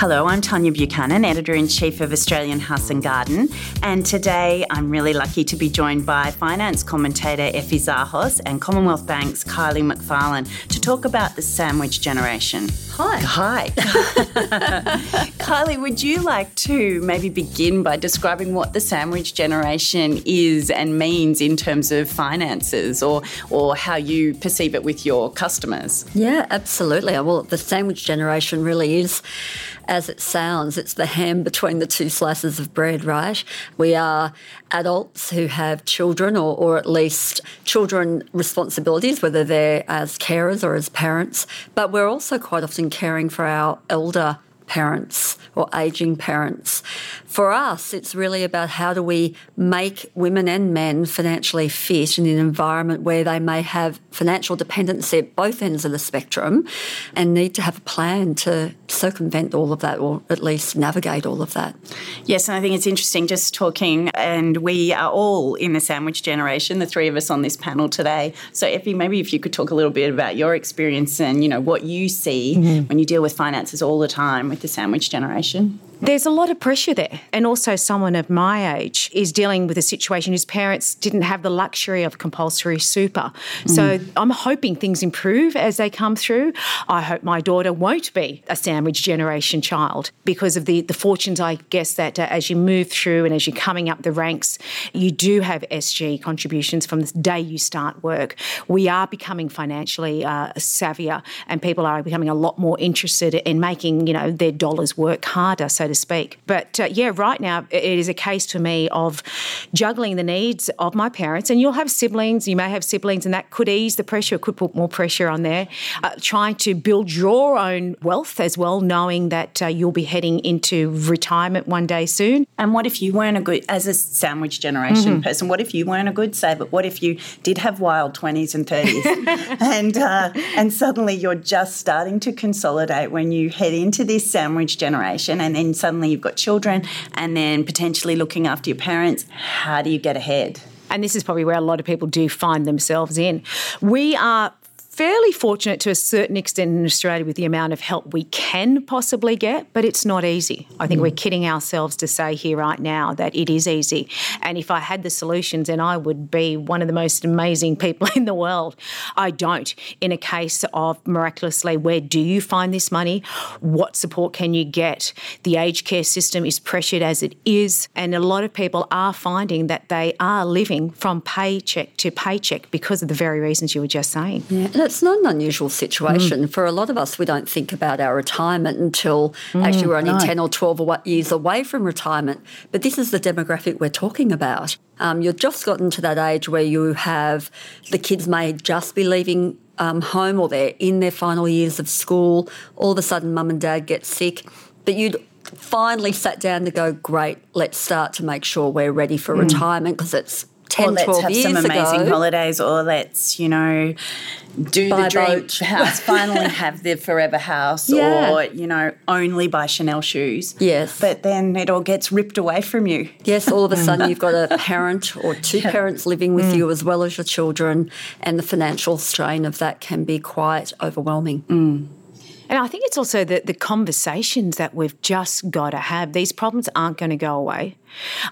Hello, I'm Tanya Buchanan, editor in chief of Australian House and Garden, and today I'm really lucky to be joined by finance commentator Effie Zahos and Commonwealth Bank's Kylie McFarlane to talk about the sandwich generation. Hi. Hi. Kylie, would you like to maybe begin by describing what the sandwich generation is and means in terms of finances or, or how you perceive it with your customers? Yeah, absolutely. Well, the sandwich generation really is as it sounds, it's the ham between the two slices of bread, right? We are adults who have children or, or at least children responsibilities, whether they're as carers or as parents, but we're also quite often caring for our elder parents or aging parents. For us, it's really about how do we make women and men financially fit in an environment where they may have financial dependency at both ends of the spectrum and need to have a plan to circumvent all of that or at least navigate all of that. Yes, and I think it's interesting just talking, and we are all in the sandwich generation, the three of us on this panel today. So, Effie, maybe if you could talk a little bit about your experience and you know what you see mm-hmm. when you deal with finances all the time with the sandwich generation. There's a lot of pressure there. And also, someone of my age is dealing with a situation whose parents didn't have the luxury of compulsory super. Mm. So I'm hoping things improve as they come through. I hope my daughter won't be a sandwich generation child because of the, the fortunes, I guess, that uh, as you move through and as you're coming up the ranks, you do have SG contributions from the day you start work. We are becoming financially uh, savvier and people are becoming a lot more interested in making, you know, their dollars work harder. So to speak. But uh, yeah, right now it is a case for me of juggling the needs of my parents. And you'll have siblings, you may have siblings, and that could ease the pressure, it could put more pressure on there. Uh, trying to build your own wealth as well, knowing that uh, you'll be heading into retirement one day soon. And what if you weren't a good, as a sandwich generation mm-hmm. person, what if you weren't a good saver? What if you did have wild 20s and 30s and, uh, and suddenly you're just starting to consolidate when you head into this sandwich generation and then suddenly you've got children and then potentially looking after your parents. How do you get ahead? And this is probably where a lot of people do find themselves in. We are fairly fortunate to a certain extent in Australia with the amount of help we can possibly get, but it's not easy. I think mm. we're kidding ourselves to say here right now that it is easy. And if I had the solutions, then I would be one of the most amazing people in the world. I don't. In a case of miraculously, where do you find this money? What support can you get? The aged care system is pressured as it is, and a lot of people are finding that they are living from paycheck to paycheck because of the very reasons you were just saying. Yeah it's not an unusual situation. Mm. For a lot of us, we don't think about our retirement until mm, actually we're only no. 10 or 12 years away from retirement. But this is the demographic we're talking about. Um, you've just gotten to that age where you have the kids may just be leaving um, home or they're in their final years of school. All of a sudden, mum and dad get sick. But you'd finally sat down to go, great, let's start to make sure we're ready for mm. retirement because it's 10, or let's 12 have some amazing ago. holidays, or let's, you know, do the dream boat. house, finally have the forever house, yeah. or, you know, only buy Chanel shoes. Yes. But then it all gets ripped away from you. Yes, all of a sudden you've got a parent or two yeah. parents living with mm. you as well as your children, and the financial strain of that can be quite overwhelming. Mm. And I think it's also the, the conversations that we've just got to have. These problems aren't going to go away.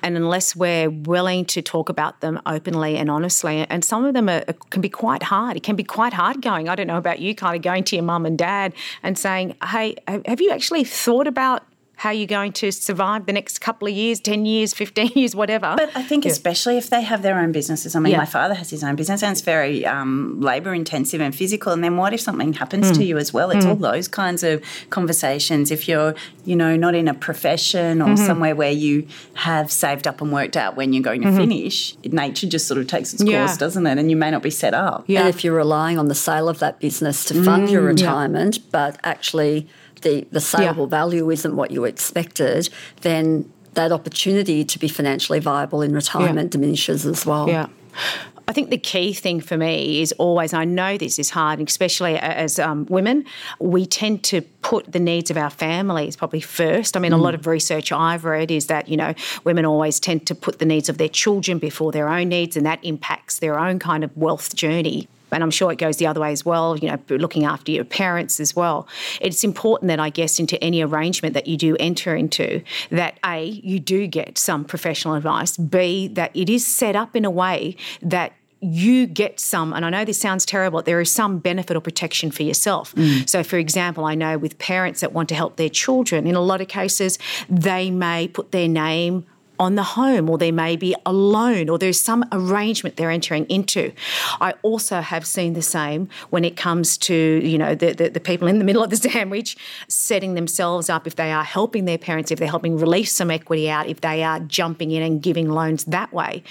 And unless we're willing to talk about them openly and honestly, and some of them are, can be quite hard. It can be quite hard going. I don't know about you, kind of going to your mum and dad and saying, hey, have you actually thought about how are you're going to survive the next couple of years, 10 years, 15 years, whatever. But I think, yeah. especially if they have their own businesses. I mean, yeah. my father has his own business and it's very um, labour intensive and physical. And then what if something happens mm. to you as well? It's mm. all those kinds of conversations. If you're, you know, not in a profession or mm-hmm. somewhere where you have saved up and worked out when you're going to mm-hmm. finish, nature just sort of takes its yeah. course, doesn't it? And you may not be set up. Yeah. And if you're relying on the sale of that business to fund mm, your retirement, but actually the, the saleable yeah. value isn't what you expected, then that opportunity to be financially viable in retirement yeah. diminishes as well. Yeah. I think the key thing for me is always, I know this is hard, especially as um, women, we tend to put the needs of our families probably first. I mean, mm. a lot of research I've read is that, you know, women always tend to put the needs of their children before their own needs, and that impacts their own kind of wealth journey. And I'm sure it goes the other way as well, you know, looking after your parents as well. It's important that I guess into any arrangement that you do enter into that A, you do get some professional advice, B, that it is set up in a way that you get some, and I know this sounds terrible, there is some benefit or protection for yourself. Mm. So, for example, I know with parents that want to help their children, in a lot of cases, they may put their name on the home, or there may be a loan, or there's some arrangement they're entering into. I also have seen the same when it comes to you know the, the, the, people in the middle of the sandwich setting themselves up if they are helping their parents, if they're helping release some equity out, if they are jumping in and giving loans that way.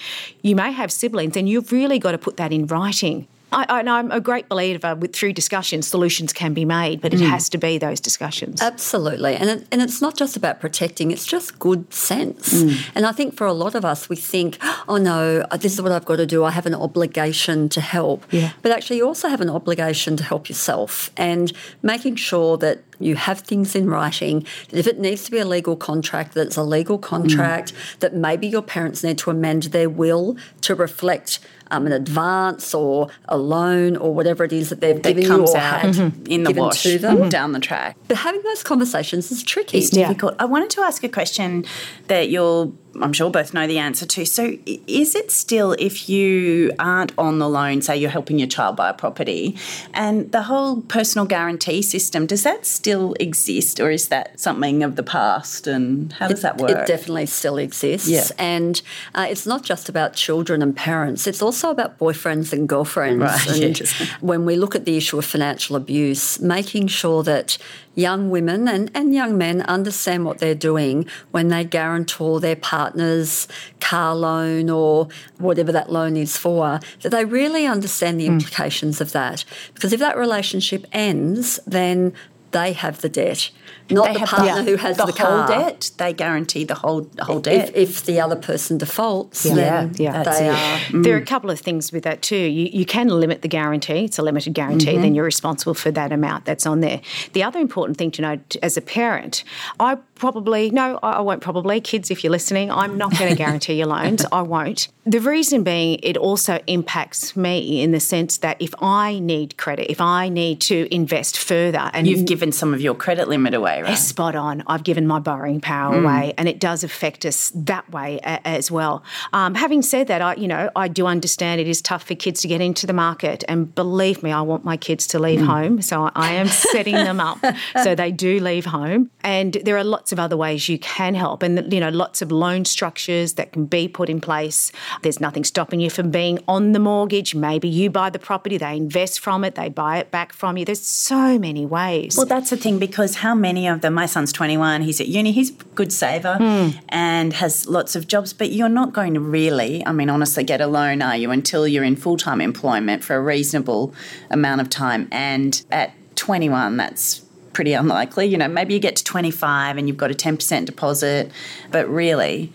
You may have siblings, and you've really got to put that in writing I, am a great believer with through discussion solutions can be made, but it mm. has to be those discussions. Absolutely, and it, and it's not just about protecting; it's just good sense. Mm. And I think for a lot of us, we think, "Oh no, this is what I've got to do. I have an obligation to help." Yeah. But actually, you also have an obligation to help yourself, and making sure that you have things in writing. That if it needs to be a legal contract, that it's a legal contract. Mm. That maybe your parents need to amend their will to reflect um, an advance or a loan or whatever it is that they've that given you or had mm-hmm. in the wash to them mm-hmm. down the track. But having those conversations is tricky. It's difficult. Yeah. I wanted to ask a question that you'll I'm sure both know the answer to. So, is it still if you aren't on the loan, say you're helping your child buy a property, and the whole personal guarantee system, does that still exist, or is that something of the past? And how does it, that work? It definitely still exists. Yeah. And uh, it's not just about children and parents, it's also about boyfriends and girlfriends. Right. And when we look at the issue of financial abuse, making sure that young women and, and young men understand what they're doing when they guarantor their partner's car loan or whatever that loan is for, that they really understand the hmm. implications mm. of that. Because if that relationship ends, then they have the debt not they the partner the, who has the, the whole debt. They guarantee the whole the whole debt. If, if the other person defaults, yeah. then yeah, they are. Mm. There are a couple of things with that too. You, you can limit the guarantee. It's a limited guarantee. Mm-hmm. Then you're responsible for that amount that's on there. The other important thing to note as a parent, I probably no, I won't probably. Kids, if you're listening, I'm not going to guarantee your loans. I won't. The reason being, it also impacts me in the sense that if I need credit, if I need to invest further, and you've given some of your credit limit away, right? Spot on. I've given my borrowing power mm. away, and it does affect us that way a, as well. Um, having said that, I you know I do understand it is tough for kids to get into the market, and believe me, I want my kids to leave mm. home, so I am setting them up so they do leave home. And there are lots of other ways you can help, and you know lots of loan structures that can be put in place. There's nothing stopping you from being on the mortgage. Maybe you buy the property, they invest from it, they buy it back from you. There's so many ways. Well, that's the thing because how many of them? My son's 21. He's at uni. He's a good saver mm. and has lots of jobs. But you're not going to really, I mean, honestly, get a loan, are you? Until you're in full time employment for a reasonable amount of time. And at 21, that's pretty unlikely. You know, maybe you get to 25 and you've got a 10% deposit, but really,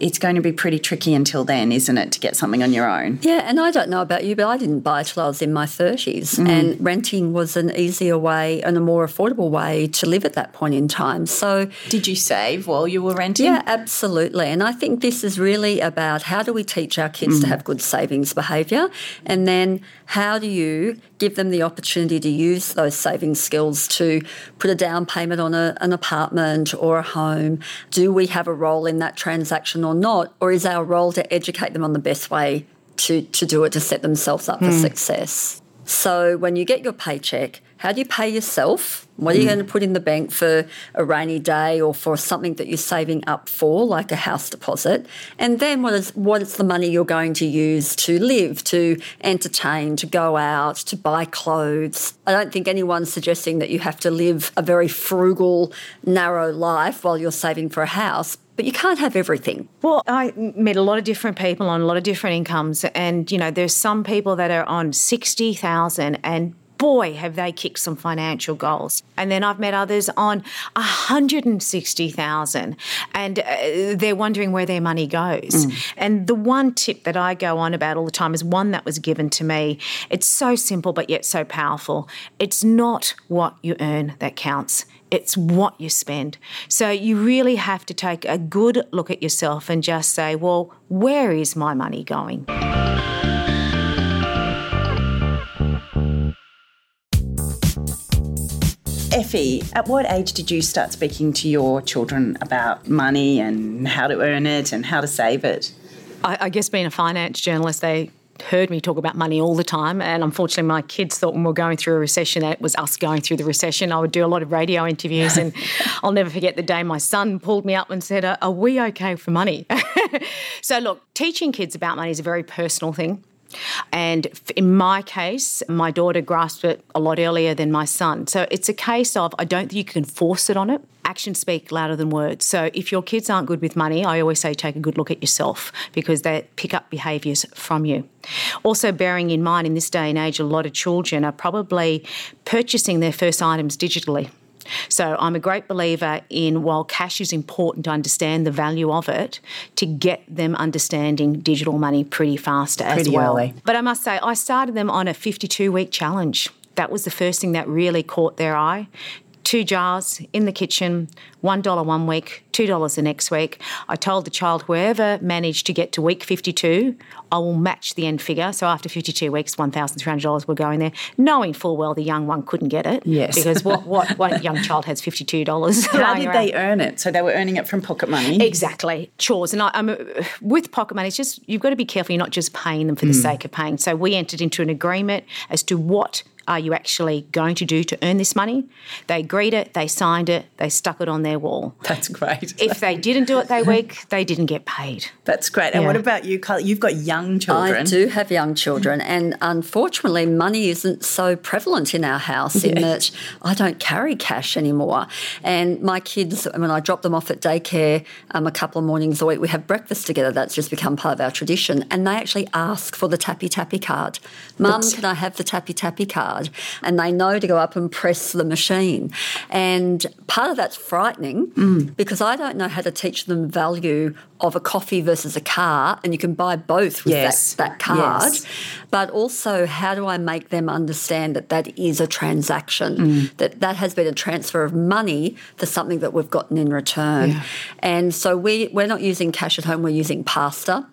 it's going to be pretty tricky until then, isn't it, to get something on your own? Yeah, and I don't know about you, but I didn't buy till I was in my 30s, mm. and renting was an easier way and a more affordable way to live at that point in time. So, did you save while you were renting? Yeah, absolutely. And I think this is really about how do we teach our kids mm. to have good savings behaviour, and then how do you give them the opportunity to use those saving skills to put a down payment on a, an apartment or a home? Do we have a role in that transaction or not? Or is our role to educate them on the best way to, to do it to set themselves up mm. for hmm. success? So when you get your paycheck, how do you pay yourself? What are you mm. going to put in the bank for a rainy day or for something that you're saving up for, like a house deposit? And then what is what is the money you're going to use to live, to entertain, to go out, to buy clothes? I don't think anyone's suggesting that you have to live a very frugal, narrow life while you're saving for a house but you can't have everything. Well, I met a lot of different people on a lot of different incomes, and you know, there's some people that are on sixty thousand and boy, have they kicked some financial goals. And then I've met others on 160,000 and uh, they're wondering where their money goes. Mm. And the one tip that I go on about all the time is one that was given to me. It's so simple but yet so powerful. It's not what you earn that counts it's what you spend. So you really have to take a good look at yourself and just say, well, where is my money going? Effie, at what age did you start speaking to your children about money and how to earn it and how to save it? I, I guess being a finance journalist, they heard me talk about money all the time. And unfortunately, my kids thought when we were going through a recession that it was us going through the recession. I would do a lot of radio interviews, and I'll never forget the day my son pulled me up and said, Are we okay for money? so, look, teaching kids about money is a very personal thing. And in my case, my daughter grasped it a lot earlier than my son. So it's a case of I don't think you can force it on it. Actions speak louder than words. So if your kids aren't good with money, I always say take a good look at yourself because they pick up behaviours from you. Also, bearing in mind in this day and age, a lot of children are probably purchasing their first items digitally. So I'm a great believer in while cash is important to understand the value of it, to get them understanding digital money pretty fast as well. Early. But I must say, I started them on a 52 week challenge. That was the first thing that really caught their eye two jars in the kitchen, $1 one week, $2 the next week. I told the child, whoever managed to get to week 52, I will match the end figure. So after 52 weeks, $1,300 will go in there, knowing full well the young one couldn't get it. Yes. Because what, what, what young child has $52? How did around? they earn it? So they were earning it from pocket money? Exactly. Chores. And I, am with pocket money, it's just, you've got to be careful. You're not just paying them for the mm. sake of paying. So we entered into an agreement as to what are you actually going to do to earn this money? They agreed it, they signed it, they stuck it on their wall. That's great. if they didn't do it that week, they didn't get paid. That's great. And what about you, Carl? You've got young children. I do have young children, and unfortunately, money isn't so prevalent in our house in that I don't carry cash anymore. And my kids, when I drop them off at daycare um, a couple of mornings a week, we have breakfast together. That's just become part of our tradition. And they actually ask for the tappy tappy card. Mum, can I have the tappy tappy card? Card and they know to go up and press the machine. And part of that's frightening mm. because I don't know how to teach them value of a coffee versus a car, and you can buy both with yes. that, that card. Yes. But also, how do I make them understand that that is a transaction, mm. that that has been a transfer of money for something that we've gotten in return? Yeah. And so we, we're not using cash at home, we're using pasta.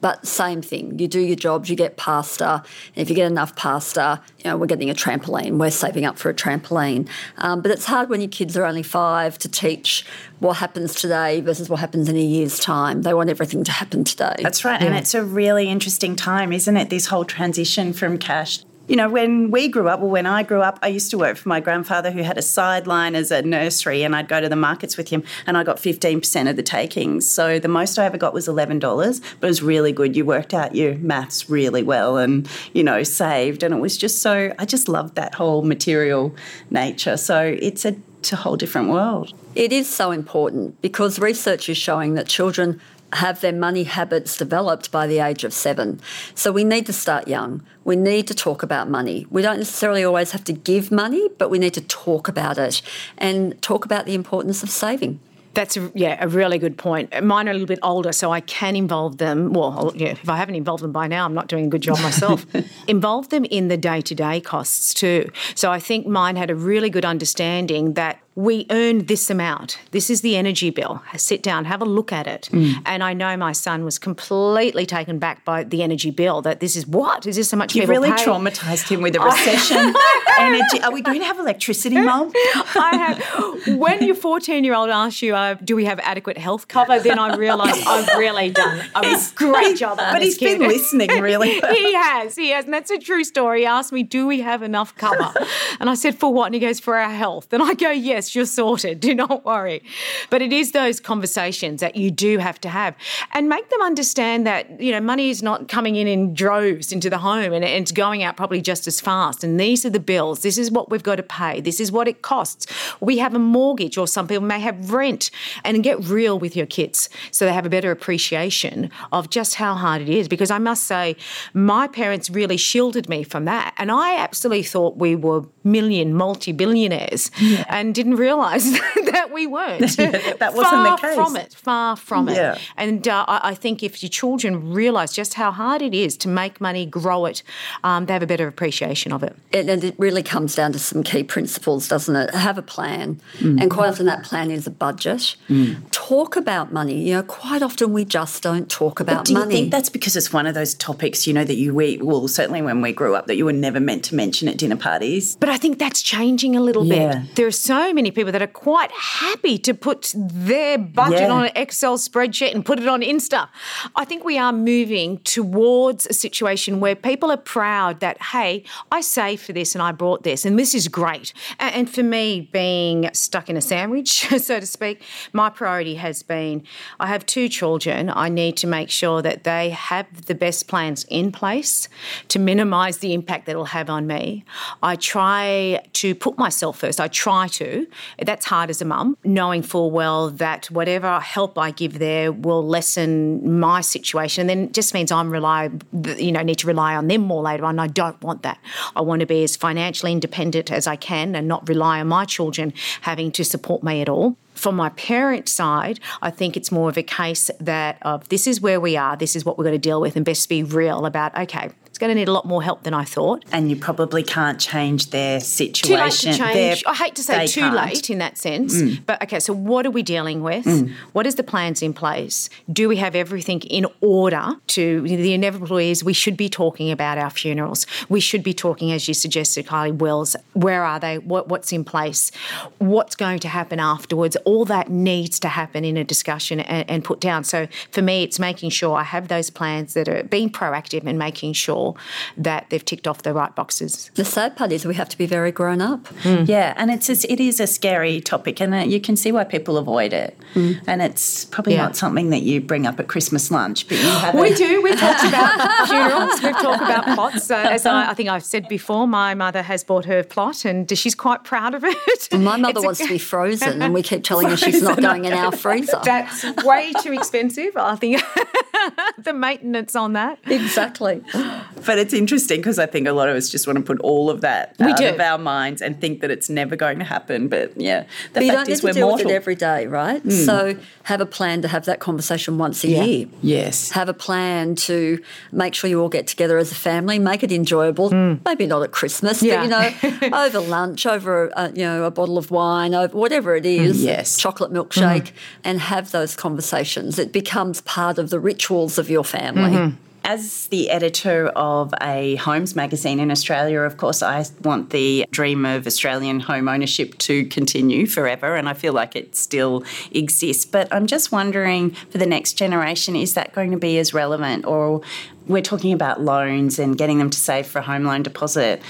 But same thing, you do your jobs, you get pasta. And if you get enough pasta, you know, we're getting a trampoline. We're saving up for a trampoline. Um, but it's hard when your kids are only five to teach what happens today versus what happens in a year's time. They want everything to happen today. That's right. Yeah. And it's a really interesting time, isn't it? This whole transition from cash you know, when we grew up, or when I grew up, I used to work for my grandfather who had a sideline as a nursery, and I'd go to the markets with him, and I got 15% of the takings. So the most I ever got was $11, but it was really good. You worked out your maths really well and, you know, saved. And it was just so, I just loved that whole material nature. So it's a, it's a whole different world. It is so important because research is showing that children have their money habits developed by the age of seven. So we need to start young. We need to talk about money. We don't necessarily always have to give money, but we need to talk about it and talk about the importance of saving. That's a, yeah, a really good point. Mine are a little bit older, so I can involve them. Well, yeah, if I haven't involved them by now, I'm not doing a good job myself. involve them in the day to day costs too. So I think mine had a really good understanding that we earn this amount. This is the energy bill. Sit down, have a look at it. Mm. And I know my son was completely taken back by the energy bill. That this is what is this so much? You really pay? traumatized him with the recession energy. Are we going to have electricity, Mum? I have. When your fourteen-year-old asks you, uh, "Do we have adequate health cover?" Then I realise I've really done a great job. but he's kid. been listening, really. he has. He has, and that's a true story. He asked me, "Do we have enough cover?" And I said, "For what?" And he goes, "For our health." And I go, "Yes." You're sorted. Do not worry. But it is those conversations that you do have to have and make them understand that, you know, money is not coming in in droves into the home and it's going out probably just as fast. And these are the bills. This is what we've got to pay. This is what it costs. We have a mortgage or some people may have rent and get real with your kids so they have a better appreciation of just how hard it is. Because I must say, my parents really shielded me from that. And I absolutely thought we were million, multi billionaires yeah. and didn't realise that we weren't. yeah, that wasn't far the case. from it. Far from Yeah. it. And uh, I, I think if your children realise just how hard it is to make money, grow it, um, they have a better appreciation of it. And, and it really comes down to some key principles, doesn't it? Have a plan, and quite often that plan is a budget. Talk about money. You know, quite often we just don't talk about money. Do you think that's because it's one of those topics, you know, that you we well certainly when we grew up that you were never meant to mention at dinner parties? But I think that's changing a little Yeah. bit. There are so many people that are quite happy to put their budget Yeah. on an Excel spreadsheet and put it on Insta. I think we are moving towards a situation where people are proud that, hey, I saved for this and I brought this and this is great. And for me, being stuck in a sandwich, so to speak, my priority has been I have two children. I need to make sure that they have the best plans in place to minimise the impact that it'll have on me. I try to put myself first. I try to. That's hard as a mum, knowing full well that whatever help I give there will lessen my situation. And then it just means I'm rely, you know, need to rely on them more later on. I don't want that. I want to be as financially independent as I can and not rely on my children having to support me at all. From my parent side, I think it's more of a case that of this is where we are, this is what we're going to deal with, and best be real about okay, it's going to need a lot more help than I thought. And you probably can't change their Too situation. late to Their- change. I hate to say too can't. late in that sense, mm. but okay. So what are we dealing with? Mm. What is the plans in place? Do we have everything in order? To the inevitable is we should be talking about our funerals. We should be talking, as you suggested, Kylie Wells. Where are they? What, what's in place? What's going to happen afterwards? All that needs to happen in a discussion and, and put down. So for me, it's making sure I have those plans that are being proactive and making sure that they've ticked off the right boxes. the sad part is we have to be very grown up. Yeah, and it's a, it is a scary topic, and uh, you can see why people avoid it. And it's probably Yeah. not something that you bring up at Christmas lunch, but you have. We do. We've talked about funerals. We've talked about plots. Uh, as I, I think I've said before, my mother has bought her plot, and she's quite proud of it. My mother It's a- wants to be frozen, and we keep telling her she's not going in our freezer. That's way too expensive. I think the maintenance on that. exactly. But it's interesting because I think a lot of us just want to put all of that We out do. of our minds and think that it's never going to happen. But yeah, the But you fact don't need is we're deal mortal. with it every day, right? Hmm. So have a plan to have that conversation once a year. yes. Have a plan to make sure you all get together as a family, make it enjoyable. Hmm. Maybe not at Christmas, Yeah. but you know, over lunch, over a, you know a bottle of wine, over whatever it hmm, is, Yes. chocolate milkshake, and have those conversations. It becomes part of the rituals of your family. As the editor of a homes magazine in Australia, of course, I want the dream of Australian home ownership to continue forever, and I feel like it still exists. But I'm just wondering for the next generation, is that going to be as relevant? Or we're talking about loans and getting them to save for a home loan deposit.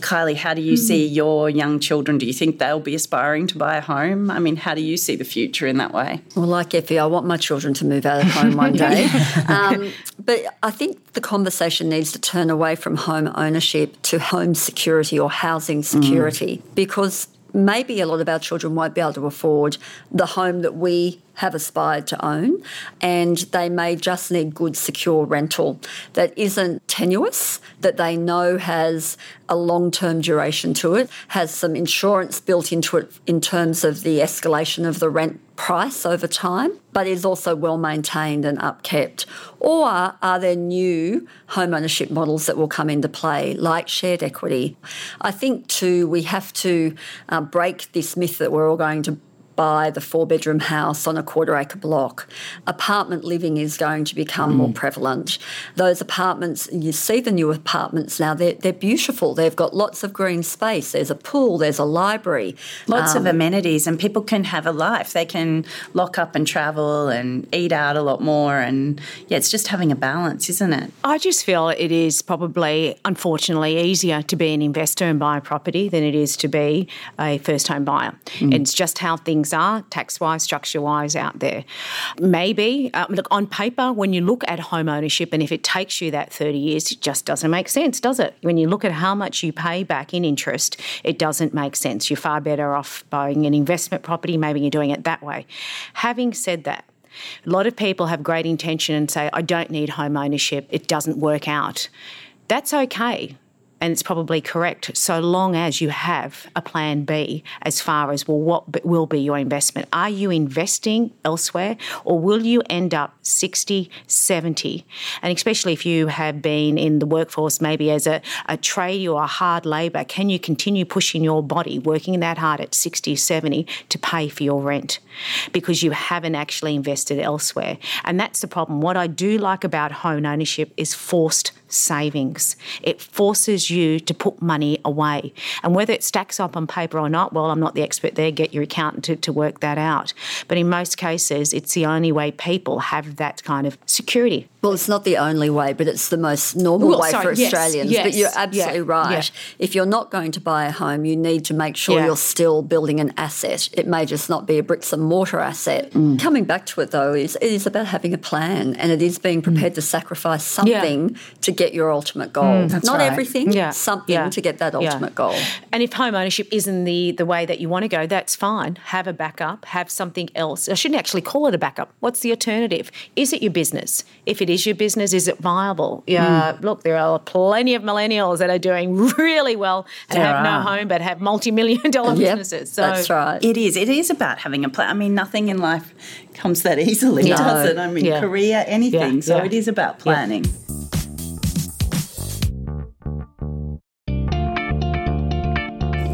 Kylie, how do you see your young children? Do you think they'll be aspiring to buy a home? I mean, how do you see the future in that way? Well, like Effie, I want my children to move out of home one day. um, but I think the conversation needs to turn away from home ownership to home security or housing security because maybe a lot of our children won't be able to afford the home that we have aspired to own, and they may just need good, secure rental that isn't tenuous, that they know has a long term duration to it, has some insurance built into it in terms of the escalation of the rent price over time, but is also well maintained and upkept? Or are there new home ownership models that will come into play, like shared equity? I think too, we have to uh, break this myth that we're all going to buy the four bedroom house on a quarter acre block. Apartment living is going to become more prevalent. Those apartments, you see the new apartments now, they're, they're beautiful. They've got lots of green space. There's a pool, there's a library. Lots Um, of amenities, and people can have a life. They can lock up and travel and eat out a lot more. And yeah, it's just having a balance, isn't it? I just feel it is probably, unfortunately, easier to be an investor and buy a property than it is to be a first home buyer. It's just how things are, tax wise, structure wise, out there. Maybe, um, look, on paper, when you look at home ownership, and if it takes you that 30 years, it just doesn't make sense, does it? When you look at how much you pay back in interest, it doesn't make sense. You're far better off buying an investment property, maybe you're doing it that way. Having said that, a lot of people have great intention and say, I don't need home ownership, it doesn't work out. That's okay. And it's probably correct so long as you have a plan B as far as well what will be your investment. Are you investing elsewhere or will you end up 60 70 and especially if you have been in the workforce maybe as a, a trade or a hard labor can you continue pushing your body working that hard at 60 70 to pay for your rent? Because you haven't actually invested elsewhere. And that's the problem. What I do like about home ownership is forced savings. It forces you to put money away. And whether it stacks up on paper or not, well, I'm not the expert there. Get your accountant to, to work that out. But in most cases, it's the only way people have that kind of security. Well, it's not the only way, but it's the most normal well, way sorry, for Australians. Yes, but you're absolutely yeah, right. Yeah. If you're not going to buy a home, you need to make sure yeah. you're still building an asset. It may just not be a bricks and mortar asset. Mm. Coming back to it, though, is it is about having a plan and it is being prepared mm. to sacrifice something to get your ultimate goal. Mm, not right. everything, yeah. something to get that ultimate goal. And if home ownership isn't the, the way that you want to go, that's fine. Have a backup, have something else. I shouldn't actually call it a backup. What's the alternative? Is it your business? If it is is your business? Is it viable? Yeah, mm. look, there are plenty of millennials that are doing really well and there have are. no home but have multi-million dollar yep, businesses. So that's right. It is. It is about having a plan. I mean, nothing in life comes that easily, no. does it? I mean, yeah. career, anything. Yeah. So yeah. it is about planning.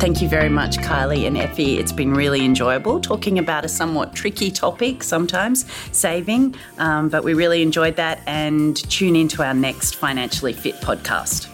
Thank you very much, Kylie and Effie. It's been really enjoyable talking about a somewhat tricky topic sometimes, saving, um, but we really enjoyed that. And tune into our next Financially Fit podcast.